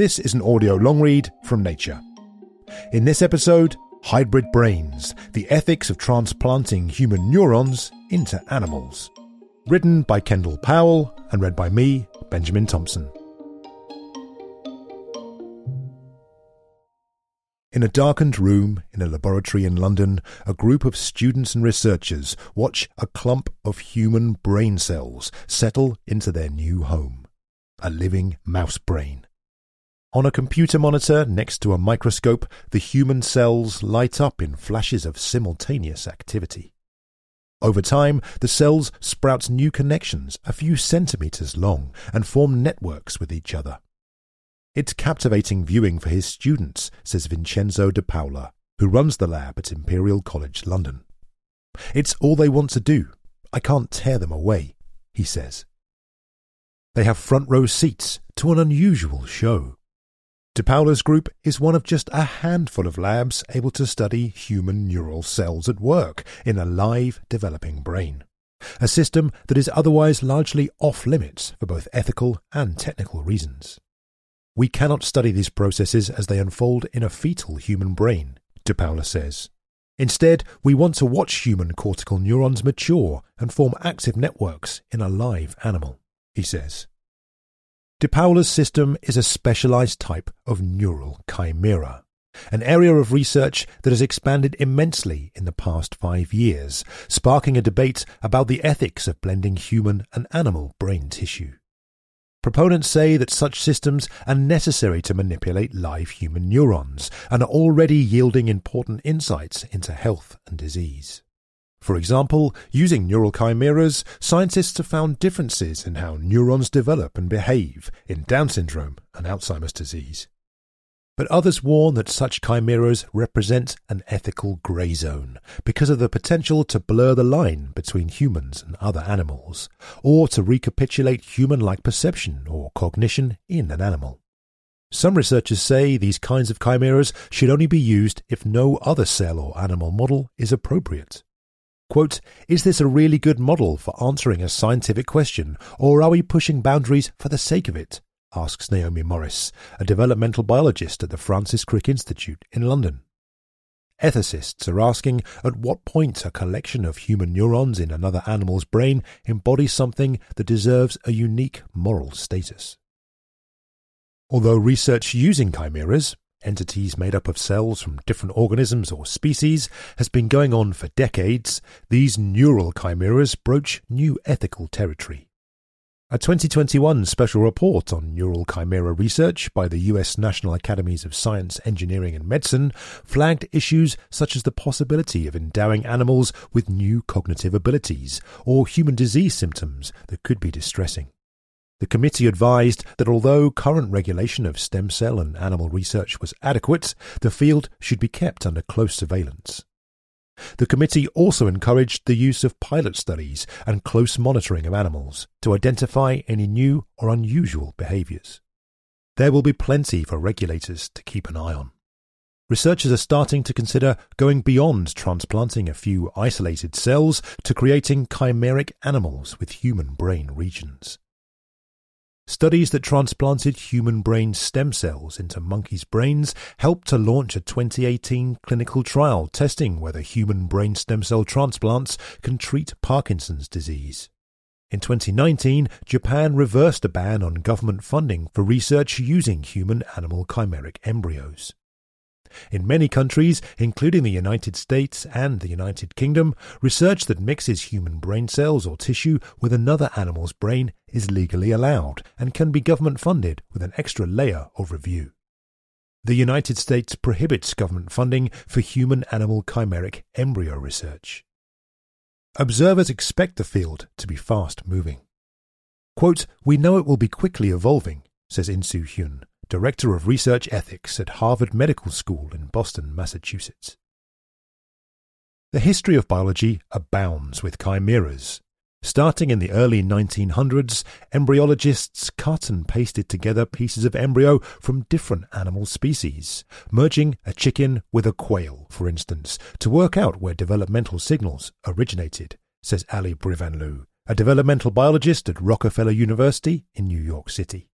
This is an audio long read from Nature. In this episode, Hybrid Brains The Ethics of Transplanting Human Neurons into Animals. Written by Kendall Powell and read by me, Benjamin Thompson. In a darkened room in a laboratory in London, a group of students and researchers watch a clump of human brain cells settle into their new home a living mouse brain. On a computer monitor next to a microscope, the human cells light up in flashes of simultaneous activity. Over time, the cells sprout new connections a few centimeters long and form networks with each other. It's captivating viewing for his students, says Vincenzo de Paola, who runs the lab at Imperial College London. It's all they want to do. I can't tear them away, he says. They have front row seats to an unusual show. De Paola's group is one of just a handful of labs able to study human neural cells at work in a live developing brain, a system that is otherwise largely off limits for both ethical and technical reasons. We cannot study these processes as they unfold in a fetal human brain, De Paola says. Instead, we want to watch human cortical neurons mature and form active networks in a live animal, he says. De Paola's system is a specialized type of neural chimera, an area of research that has expanded immensely in the past five years, sparking a debate about the ethics of blending human and animal brain tissue. Proponents say that such systems are necessary to manipulate live human neurons and are already yielding important insights into health and disease. For example, using neural chimeras, scientists have found differences in how neurons develop and behave in Down syndrome and Alzheimer's disease. But others warn that such chimeras represent an ethical grey zone because of the potential to blur the line between humans and other animals, or to recapitulate human like perception or cognition in an animal. Some researchers say these kinds of chimeras should only be used if no other cell or animal model is appropriate. Quote, is this a really good model for answering a scientific question, or are we pushing boundaries for the sake of it? asks Naomi Moris, a developmental biologist at the Francis Crick Institute in London. Ethicists are asking at what point a collection of human neurons in another animal's brain embodies something that deserves a unique moral status. Although research using chimeras, entities made up of cells from different organisms or species, has been going on for decades, these neural chimeras broach new ethical territory. A 2021 special report on neural chimera research by the US National Academies of Science, Engineering and Medicine flagged issues such as the possibility of endowing animals with new cognitive abilities or human disease symptoms that could be distressing. The committee advised that although current regulation of stem cell and animal research was adequate, the field should be kept under close surveillance. The committee also encouraged the use of pilot studies and close monitoring of animals to identify any new or unusual behaviours. There will be plenty for regulators to keep an eye on. Researchers are starting to consider going beyond transplanting a few isolated cells to creating chimeric animals with human brain regions. Studies that transplanted human brain stem cells into monkeys' brains helped to launch a 2018 clinical trial testing whether human brain stem cell transplants can treat Parkinson's disease. In 2019, Japan reversed a ban on government funding for research using human animal chimeric embryos. In many countries, including the United States and the United Kingdom, research that mixes human brain cells or tissue with another animal's brain is legally allowed and can be government funded with an extra layer of review. The United States prohibits government funding for human animal chimeric embryo research. Observers expect the field to be fast moving. Quote, We know it will be quickly evolving, says Insoo Hyun, Director of Research Ethics at Harvard Medical School in Boston, Massachusetts. The history of biology abounds with chimeras. Starting in the early 1900s, embryologists cut and pasted together pieces of embryo from different animal species, merging a chicken with a quail, for instance, to work out where developmental signals originated, says Ali Brivanlou, a developmental biologist at Rockefeller University in New York City.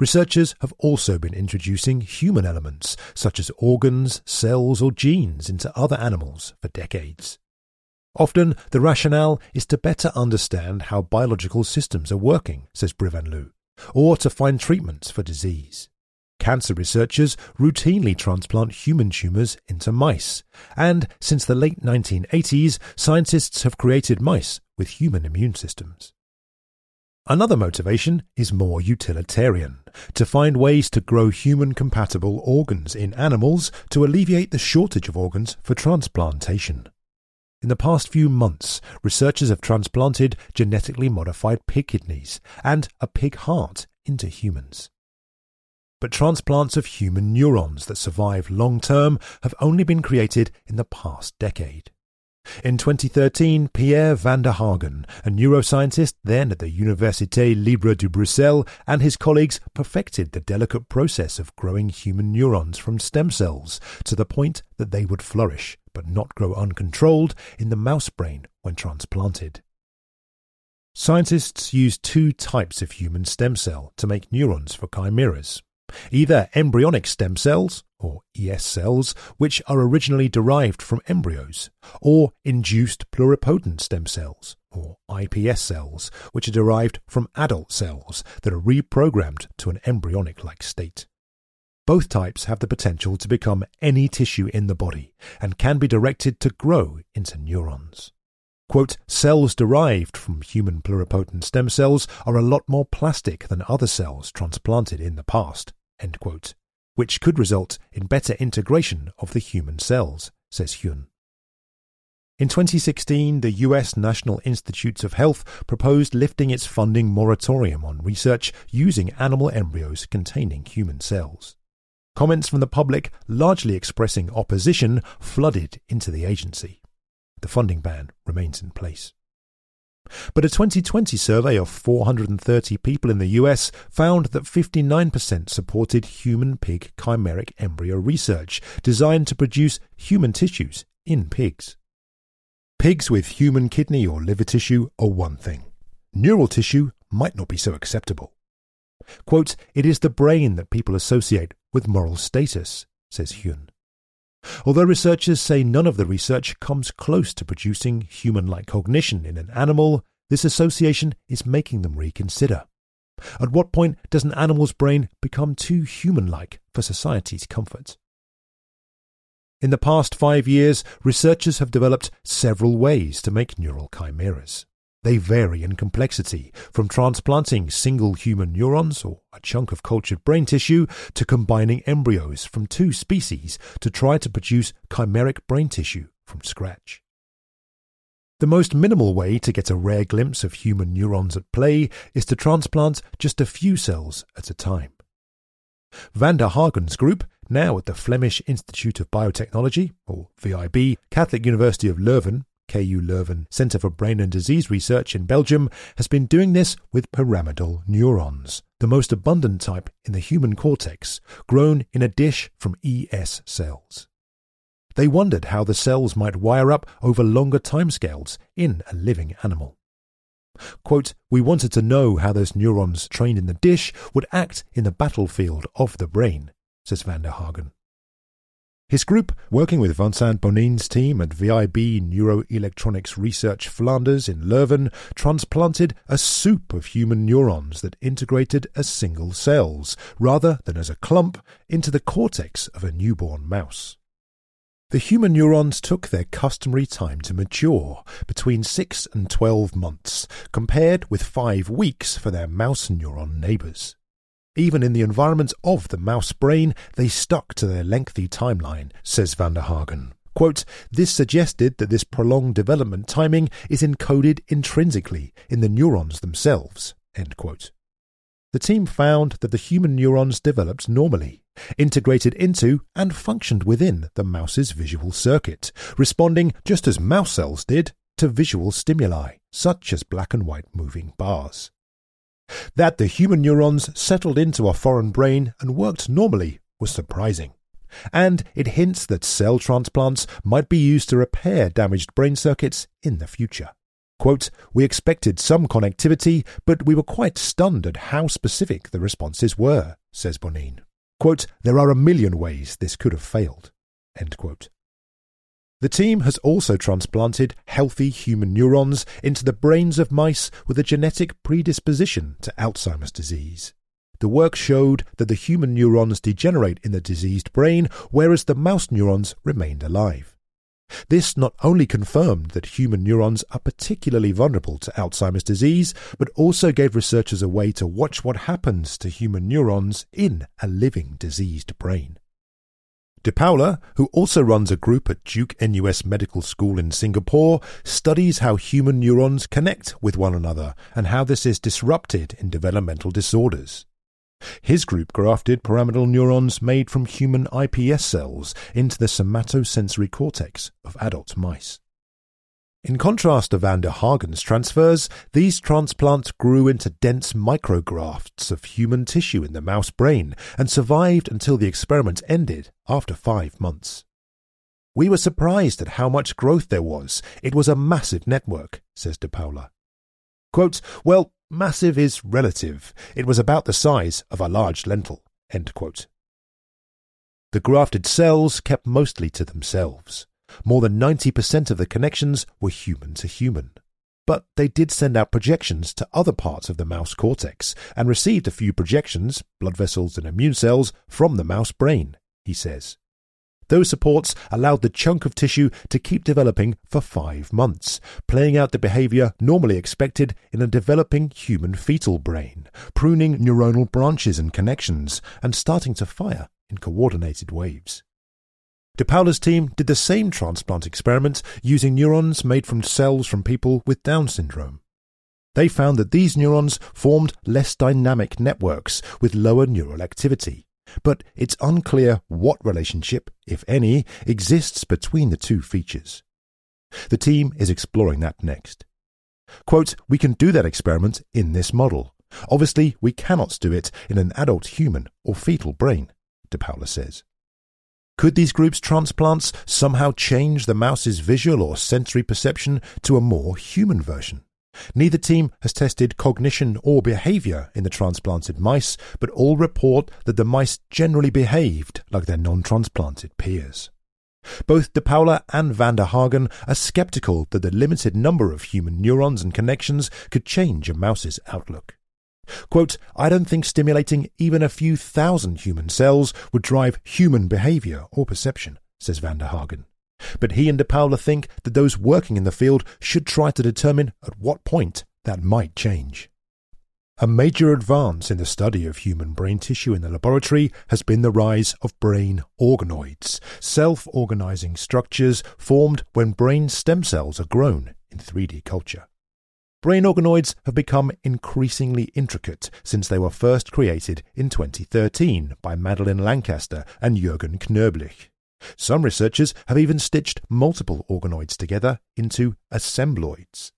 Researchers have also been introducing human elements, such as organs, cells, or genes, into other animals for decades. Often, the rationale is to better understand how biological systems are working, says Brivanlou, or to find treatments for disease. Cancer researchers routinely transplant human tumours into mice, and since the late 1980s, scientists have created mice with human immune systems. Another motivation is more utilitarian to find ways to grow human compatible organs in animals to alleviate the shortage of organs for transplantation. In the past few months, researchers have transplanted genetically modified pig kidneys and a pig heart into humans. But transplants of human neurons that survive long term have only been created in the past decade. In 2013, Pierre Vanderhaeghen, a neuroscientist then at the Université Libre de Bruxelles, and his colleagues perfected the delicate process of growing human neurons from stem cells to the point that they would flourish, but not grow uncontrolled, in the mouse brain when transplanted. Scientists use two types of human stem cell to make neurons for chimeras either embryonic stem cells, or ES cells, which are originally derived from embryos, or induced pluripotent stem cells, or iPS cells, which are derived from adult cells that are reprogrammed to an embryonic like state. Both types have the potential to become any tissue in the body and can be directed to grow into neurons. Quote, cells derived from human pluripotent stem cells are a lot more plastic than other cells transplanted in the past, quote, which could result in better integration of the human cells, says Hyun. In 2016, the US National Institutes of Health proposed lifting its funding moratorium on research using animal embryos containing human cells. Comments from the public, largely expressing opposition, flooded into the agency. The funding ban remains in place. But a 2020 survey of 430 people in the US found that 59% supported human pig chimeric embryo research designed to produce human tissues in pigs. Pigs with human kidney or liver tissue are one thing. Neural tissue might not be so acceptable. Quote, it is the brain that people associate with moral status, says Hyun. Although researchers say none of the research comes close to producing human like cognition in an animal, this association is making them reconsider. At what point does an animal's brain become too human like for society's comfort? In the past five years, researchers have developed several ways to make neural chimeras. They vary in complexity, from transplanting single human neurons or a chunk of cultured brain tissue to combining embryos from two species to try to produce chimeric brain tissue from scratch. The most minimal way to get a rare glimpse of human neurons at play is to transplant just a few cells at a time. Vanderhaeghen's group, now at the Flemish Institute of Biotechnology, or VIB, Catholic University of Leuven, KU Leuven Centre for Brain and Disease Research in Belgium has been doing this with pyramidal neurons, the most abundant type in the human cortex, grown in a dish from ES cells. They wondered how the cells might wire up over longer timescales in a living animal. Quote, we wanted to know how those neurons trained in the dish would act in the battlefield of the brain, says Vanderhaeghen. His group, working with Vincent Bonin's team at VIB Neuroelectronics Research Flanders in Leuven, transplanted a soup of human neurons that integrated as single cells, rather than as a clump, into the cortex of a newborn mouse. The human neurons took their customary time to mature, between 6 and 12 months, compared with 5 weeks for their mouse neuron neighbours. Even in the environment of the mouse brain, they stuck to their lengthy timeline, says Vanderhaeghen. Quote, this suggested that this prolonged development timing is encoded intrinsically in the neurons themselves. End quote. The team found that the human neurons developed normally, integrated into and functioned within the mouse's visual circuit, responding just as mouse cells did to visual stimuli, such as black and white moving bars. That the human neurons settled into a foreign brain and worked normally was surprising. And it hints that cell transplants might be used to repair damaged brain circuits in the future. Quote, we expected some connectivity, but we were quite stunned at how specific the responses were, says Bonin. Quote, there are a million ways this could have failed. End quote. The team has also transplanted healthy human neurons into the brains of mice with a genetic predisposition to Alzheimer's disease. The work showed that the human neurons degenerate in the diseased brain, whereas the mouse neurons remained alive. This not only confirmed that human neurons are particularly vulnerable to Alzheimer's disease, but also gave researchers a way to watch what happens to human neurons in a living diseased brain. De Paola, who also runs a group at Duke NUS Medical School in Singapore, studies how human neurons connect with one another and how this is disrupted in developmental disorders. His group grafted pyramidal neurons made from human iPS cells into the somatosensory cortex of adult mice. In contrast to Vanderhaeghen's transfers, these transplants grew into dense micrografts of human tissue in the mouse brain and survived until the experiment ended after five months. We were surprised at how much growth there was. It was a massive network, says De Paola. Quote, well, massive is relative. It was about the size of a large lentil. The grafted cells kept mostly to themselves. More than 90% of the connections were human to human. But they did send out projections to other parts of the mouse cortex and received a few projections, blood vessels and immune cells, from the mouse brain, he says. Those supports allowed the chunk of tissue to keep developing for five months, playing out the behavior normally expected in a developing human fetal brain, pruning neuronal branches and connections, and starting to fire in coordinated waves. De Paola's team did the same transplant experiment using neurons made from cells from people with Down syndrome. They found that these neurons formed less dynamic networks with lower neural activity, but it's unclear what relationship, if any, exists between the two features. The team is exploring that next. Quote, we can do that experiment in this model. Obviously, we cannot do it in an adult human or fetal brain, De Paola says. Could these groups' transplants somehow change the mouse's visual or sensory perception to a more human version? Neither team has tested cognition or behavior in the transplanted mice, but all report that the mice generally behaved like their non transplanted peers. Both De Paola and Vanderhaeghen are skeptical that the limited number of human neurons and connections could change a mouse's outlook. Quote, I don't think stimulating even a few thousand human cells would drive human behavior or perception, says Vanderhaeghen. But he and De Paola think that those working in the field should try to determine at what point that might change. A major advance in the study of human brain tissue in the laboratory has been the rise of brain organoids, self organizing structures formed when brain stem cells are grown in 3D culture. Brain organoids have become increasingly intricate since they were first created in 2013 by Madeline Lancaster and Jürgen Knöblich. Some researchers have even stitched multiple organoids together into assembloids.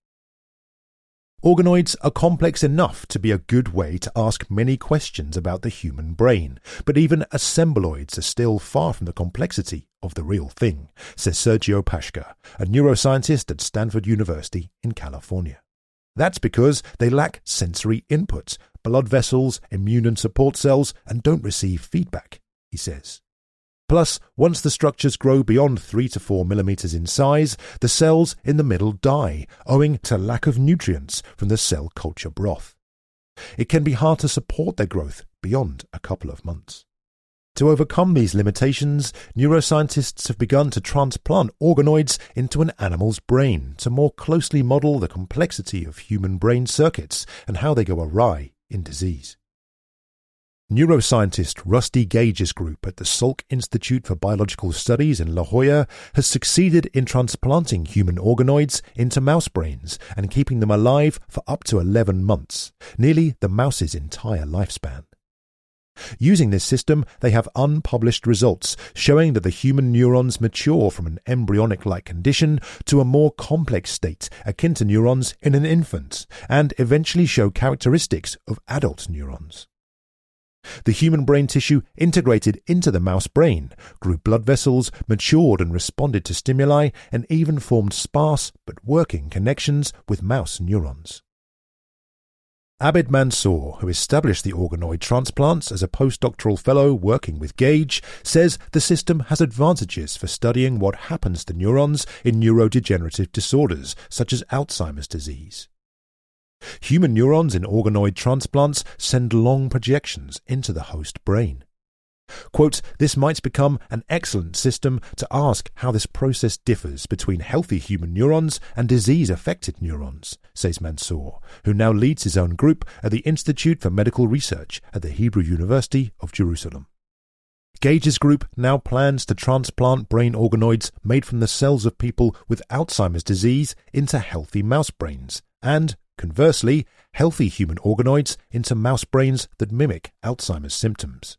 Organoids are complex enough to be a good way to ask many questions about the human brain, but even assembloids are still far from the complexity of the real thing, says Sergio Pasca, a neuroscientist at Stanford University in California. That's because they lack sensory inputs, blood vessels, immune and support cells, and don't receive feedback, he says. Plus, once the structures grow beyond 3 to 4 millimeters in size, the cells in the middle die, owing to lack of nutrients from the cell culture broth. It can be hard to support their growth beyond a couple of months. To overcome these limitations, neuroscientists have begun to transplant organoids into an animal's brain to more closely model the complexity of human brain circuits and how they go awry in disease. Neuroscientist Rusty Gage's group at the Salk Institute for Biological Studies in La Jolla has succeeded in transplanting human organoids into mouse brains and keeping them alive for up to 11 months, nearly the mouse's entire lifespan. Using this system, they have unpublished results showing that the human neurons mature from an embryonic like condition to a more complex state akin to neurons in an infant, and eventually show characteristics of adult neurons. The human brain tissue integrated into the mouse brain, grew blood vessels, matured and responded to stimuli, and even formed sparse but working connections with mouse neurons. Abed Mansour, who established the organoid transplants as a postdoctoral fellow working with Gage, says the system has advantages for studying what happens to neurons in neurodegenerative disorders such as Alzheimer's disease. Human neurons in organoid transplants send long projections into the host brain. Quote, this might become an excellent system to ask how this process differs between healthy human neurons and disease affected neurons, says Mansour, who now leads his own group at the Institute for Medical Research at the Hebrew University of Jerusalem. Gage's group now plans to transplant brain organoids made from the cells of people with Alzheimer's disease into healthy mouse brains, and Conversely, healthy human organoids into mouse brains that mimic Alzheimer's symptoms.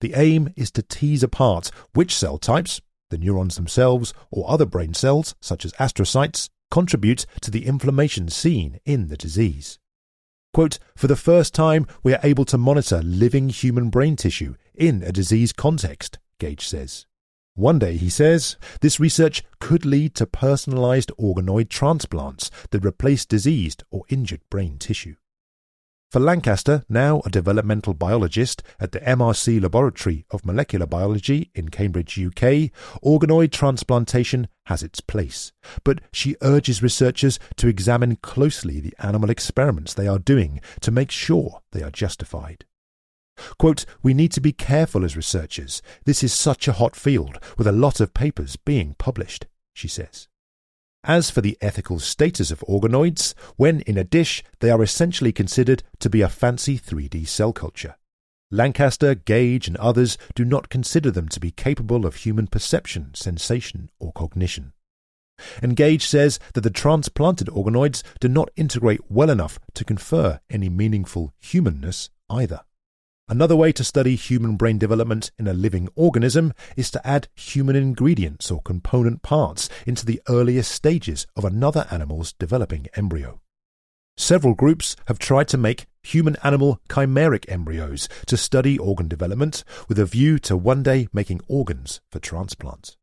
The aim is to tease apart which cell types, the neurons themselves or other brain cells, such as astrocytes, contribute to the inflammation seen in the disease. Quote, For the first time, we are able to monitor living human brain tissue in a disease context, Gage says. One day, he says, this research could lead to personalized organoid transplants that replace diseased or injured brain tissue. For Lancaster, now a developmental biologist at the MRC Laboratory of Molecular Biology in Cambridge, UK, organoid transplantation has its place. But she urges researchers to examine closely the animal experiments they are doing to make sure they are justified. Quote, We need to be careful as researchers. This is such a hot field, with a lot of papers being published, she says. As for the ethical status of organoids, when in a dish, they are essentially considered to be a fancy 3D cell culture. Lancaster, Gage, and others do not consider them to be capable of human perception, sensation, or cognition. And Gage says that the transplanted organoids do not integrate well enough to confer any meaningful humanness either. Another way to study human brain development in a living organism is to add human ingredients or component parts into the earliest stages of another animal's developing embryo. Several groups have tried to make human animal chimeric embryos to study organ development with a view to one day making organs for transplant.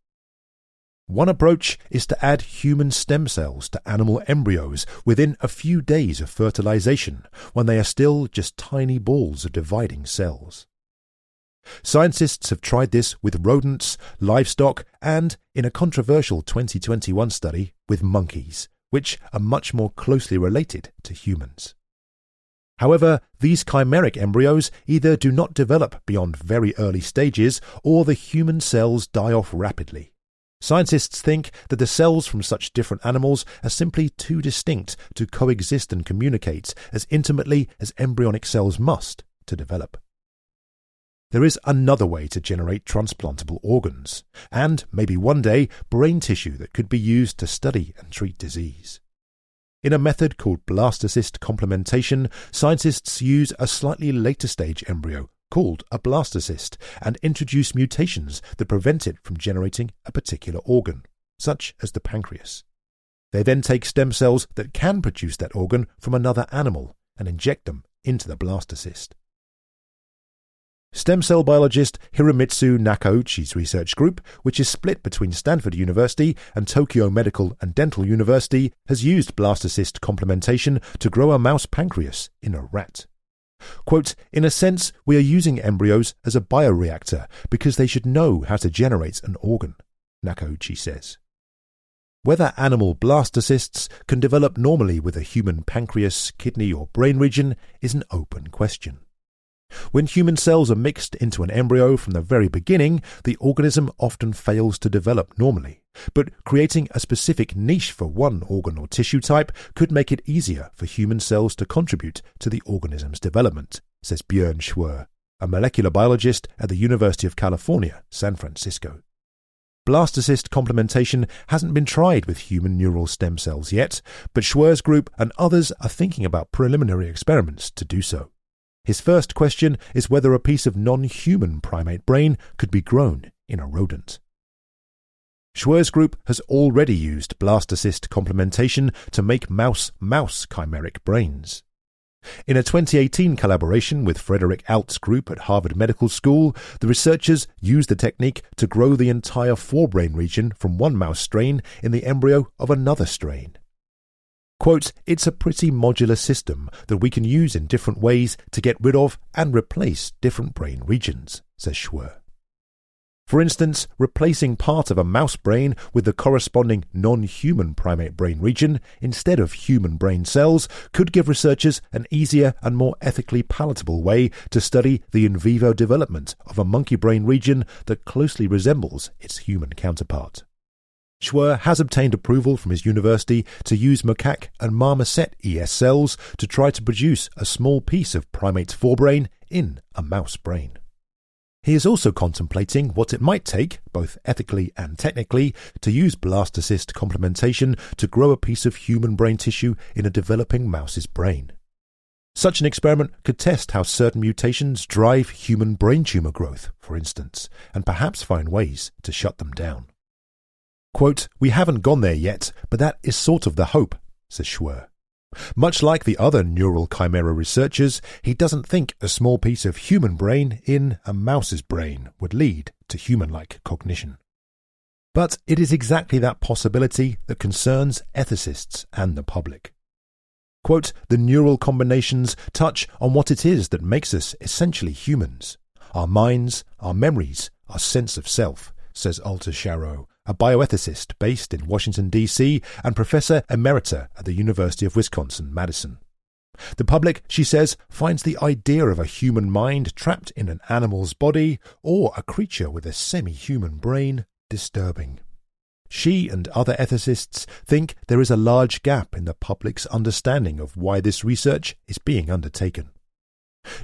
One approach is to add human stem cells to animal embryos within a few days of fertilization when they are still just tiny balls of dividing cells. Scientists have tried this with rodents, livestock, and, in a controversial 2021 study, with monkeys, which are much more closely related to humans. However, these chimeric embryos either do not develop beyond very early stages or the human cells die off rapidly. Scientists think that the cells from such different animals are simply too distinct to coexist and communicate as intimately as embryonic cells must to develop. There is another way to generate transplantable organs, and maybe one day brain tissue that could be used to study and treat disease. In a method called blastocyst complementation, scientists use a slightly later stage embryo called a blastocyst and introduce mutations that prevent it from generating a particular organ, such as the pancreas. They then take stem cells that can produce that organ from another animal and inject them into the blastocyst. Stem cell biologist Hiromitsu Nakauchi's research group, which is split between Stanford University and Tokyo Medical and Dental University, has used blastocyst complementation to grow a mouse pancreas in a rat. Quote, In a sense, we are using embryos as a bioreactor because they should know how to generate an organ, Nakauchi says. Whether animal blastocysts can develop normally with a human pancreas, kidney, or brain region is an open question. When human cells are mixed into an embryo from the very beginning, the organism often fails to develop normally. But creating a specific niche for one organ or tissue type could make it easier for human cells to contribute to the organism's development, says Björn Schwer, a molecular biologist at the University of California, San Francisco. Blastocyst complementation hasn't been tried with human neural stem cells yet, but Schwer's group and others are thinking about preliminary experiments to do so. His first question is whether a piece of non human primate brain could be grown in a rodent. Schwer's group has already used blastocyst complementation to make mouse mouse chimeric brains. In a 2018 collaboration with Frederick Alt's group at Harvard Medical School, the researchers used the technique to grow the entire forebrain region from one mouse strain in the embryo of another strain. Quote, it's a pretty modular system that we can use in different ways to get rid of and replace different brain regions, says Schwer. For instance, replacing part of a mouse brain with the corresponding non human primate brain region instead of human brain cells could give researchers an easier and more ethically palatable way to study the in vivo development of a monkey brain region that closely resembles its human counterpart. Schwer has obtained approval from his university to use macaque and marmoset ES cells to try to produce a small piece of primate's forebrain in a mouse brain. He is also contemplating what it might take, both ethically and technically, to use blastocyst complementation to grow a piece of human brain tissue in a developing mouse's brain. Such an experiment could test how certain mutations drive human brain tumor growth, for instance, and perhaps find ways to shut them down. Quote, We haven't gone there yet, but that is sort of the hope, says Schwer. Much like the other neural chimera researchers, he doesn't think a small piece of human brain in a mouse's brain would lead to human like cognition. But it is exactly that possibility that concerns ethicists and the public. Quote, the neural combinations touch on what it is that makes us essentially humans our minds, our memories, our sense of self, says Alta Charo, a bioethicist based in Washington, D.C., and professor emerita at the University of Wisconsin Madison. The public, she says, finds the idea of a human mind trapped in an animal's body or a creature with a semi human brain disturbing. She and other ethicists think there is a large gap in the public's understanding of why this research is being undertaken.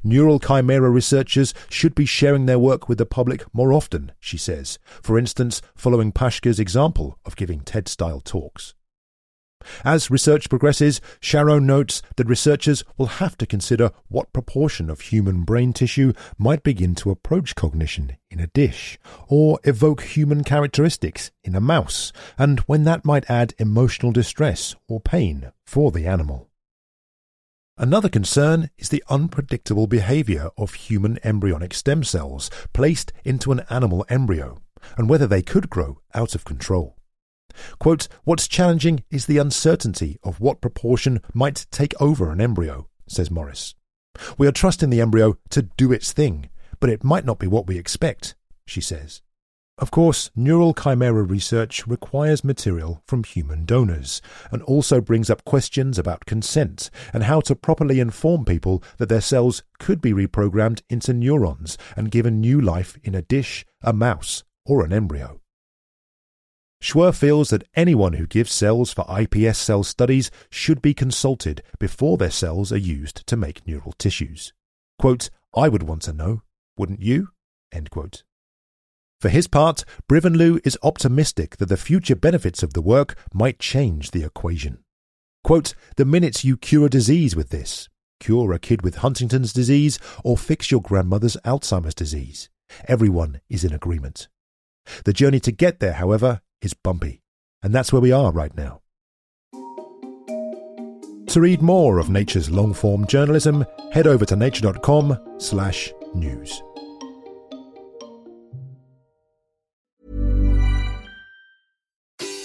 Neural chimera researchers should be sharing their work with the public more often, she says, for instance, following Pasca's example of giving TED style talks. As research progresses, Charo notes that researchers will have to consider what proportion of human brain tissue might begin to approach cognition in a dish, or evoke human characteristics in a mouse, and when that might add emotional distress or pain for the animal. Another concern is the unpredictable behavior of human embryonic stem cells placed into an animal embryo, and whether they could grow out of control. Quote, What's challenging is the uncertainty of what proportion might take over an embryo, says Moris. We are trusting the embryo to do its thing, but it might not be what we expect, she says. Of course, neural chimera research requires material from human donors and also brings up questions about consent and how to properly inform people that their cells could be reprogrammed into neurons and given new life in a dish, a mouse, or an embryo. Schwer feels that anyone who gives cells for iPS cell studies should be consulted before their cells are used to make neural tissues. Quote, I would want to know, wouldn't you? End quote. For his part, Brivanlou is optimistic that the future benefits of the work might change the equation. Quote, the minute you cure a disease with this, cure a kid with Huntington's disease, or fix your grandmother's Alzheimer's disease, everyone is in agreement. The journey to get there, however, is bumpy, and that's where we are right now. To read more of Nature's long-form journalism, head over to nature.com slash news.